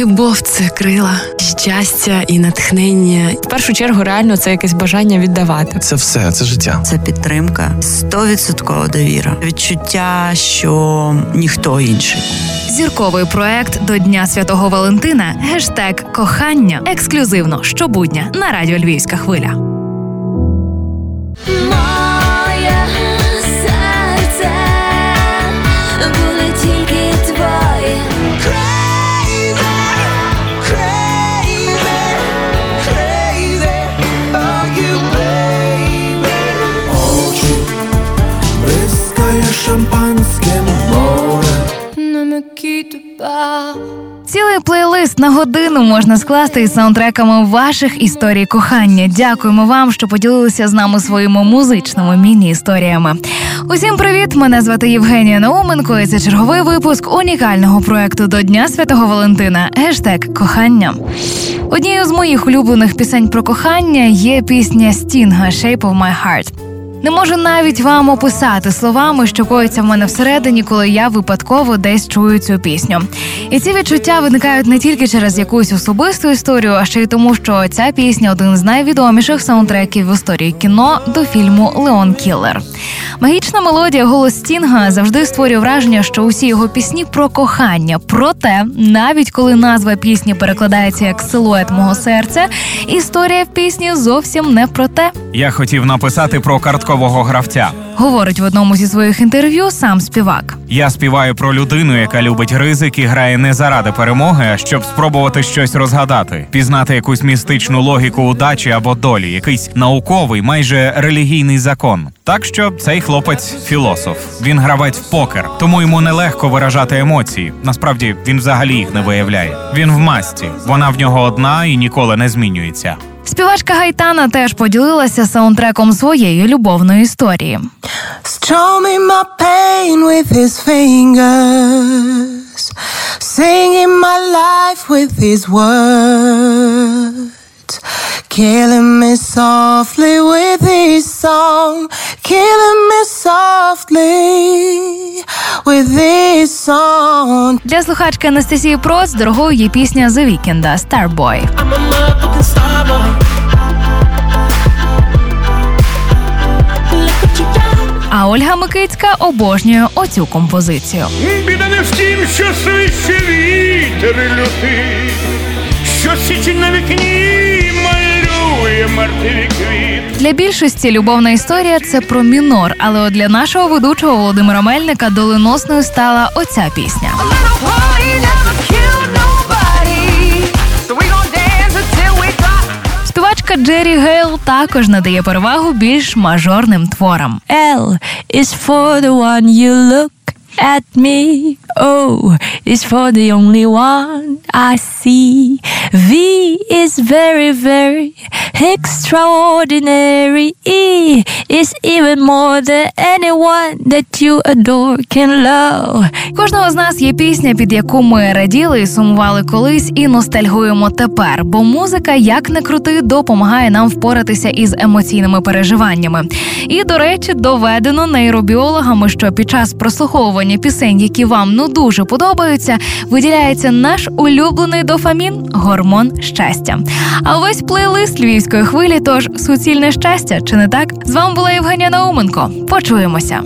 Любов це крила, щастя і натхнення. В першу чергу, реально це якесь бажання віддавати. Це все, це життя. Це підтримка, стовідсоткова довіра, відчуття, що ніхто інший. Зірковий проект до Дня Святого Валентина. Гештег кохання ексклюзивно щобудня на радіо Львівська хвиля. Цілий плейлист на годину можна скласти із саундтреками ваших історій кохання. Дякуємо вам, що поділилися з нами своїми музичними міні-історіями. Усім привіт! Мене звати Євгенія Науменко. і Це черговий випуск унікального проекту до Дня Святого Валентина. Гештег кохання. Однією з моїх улюблених пісень про кохання є пісня Стінга «Shape of my heart». Не можу навіть вам описати словами, що коїться в мене всередині, коли я випадково десь чую цю пісню. І ці відчуття виникають не тільки через якусь особисту історію, а ще й тому, що ця пісня один з найвідоміших саундтреків в історії кіно до фільму Леон Кіллер. Магічна мелодія голос Стінга завжди створює враження, що усі його пісні про кохання. Проте, навіть коли назва пісні перекладається як силует мого серця, історія в пісні зовсім не про те. Я хотів написати про карткового гравця. Говорить в одному зі своїх інтерв'ю сам співак. Я співаю про людину, яка любить ризик і грає не заради перемоги, а щоб спробувати щось розгадати, пізнати якусь містичну логіку удачі або долі, якийсь науковий, майже релігійний закон. Так що цей хлопець філософ. Він гравець в покер, тому йому нелегко виражати емоції. Насправді він взагалі їх не виявляє. Він в масті, вона в нього одна і ніколи не змінюється. Співачка Гайтана теж поділилася саундтреком своєї любовної історії. Strumming my pain with his fingers Singing my life with his words Killing me softly with his song Killing me softly with his song Для слухачки Анастасії Проц дорогою є пісня The Weeknd Starboy. А Ольга Микицька обожнює оцю композицію. Біда не в тім, що свище вітер лютий, що січень на вікні. Для більшості любовна історія це про мінор, але от для нашого ведучого Володимира Мельника доленосною стала оця пісня. Співачка Джері Гейл також надає перевагу більш мажорним творам. L is for the one you look at me. O is for the only one I see. V is very, very extraordinary. Is even more than anyone that you adore can love. Кожного з нас є пісня, під яку ми раділи сумували колись, і ностальгуємо тепер. Бо музика, як не крути, допомагає нам впоратися із емоційними переживаннями. І, до речі, доведено нейробіологами, що під час прослуховування пісень, які вам ну дуже подобаються, виділяється наш улюблений дофамін гормон щастя. А весь плейлист львівської хвилі, тож суцільне щастя, чи не так? З вами була Євгенія Науменко. Почуємося.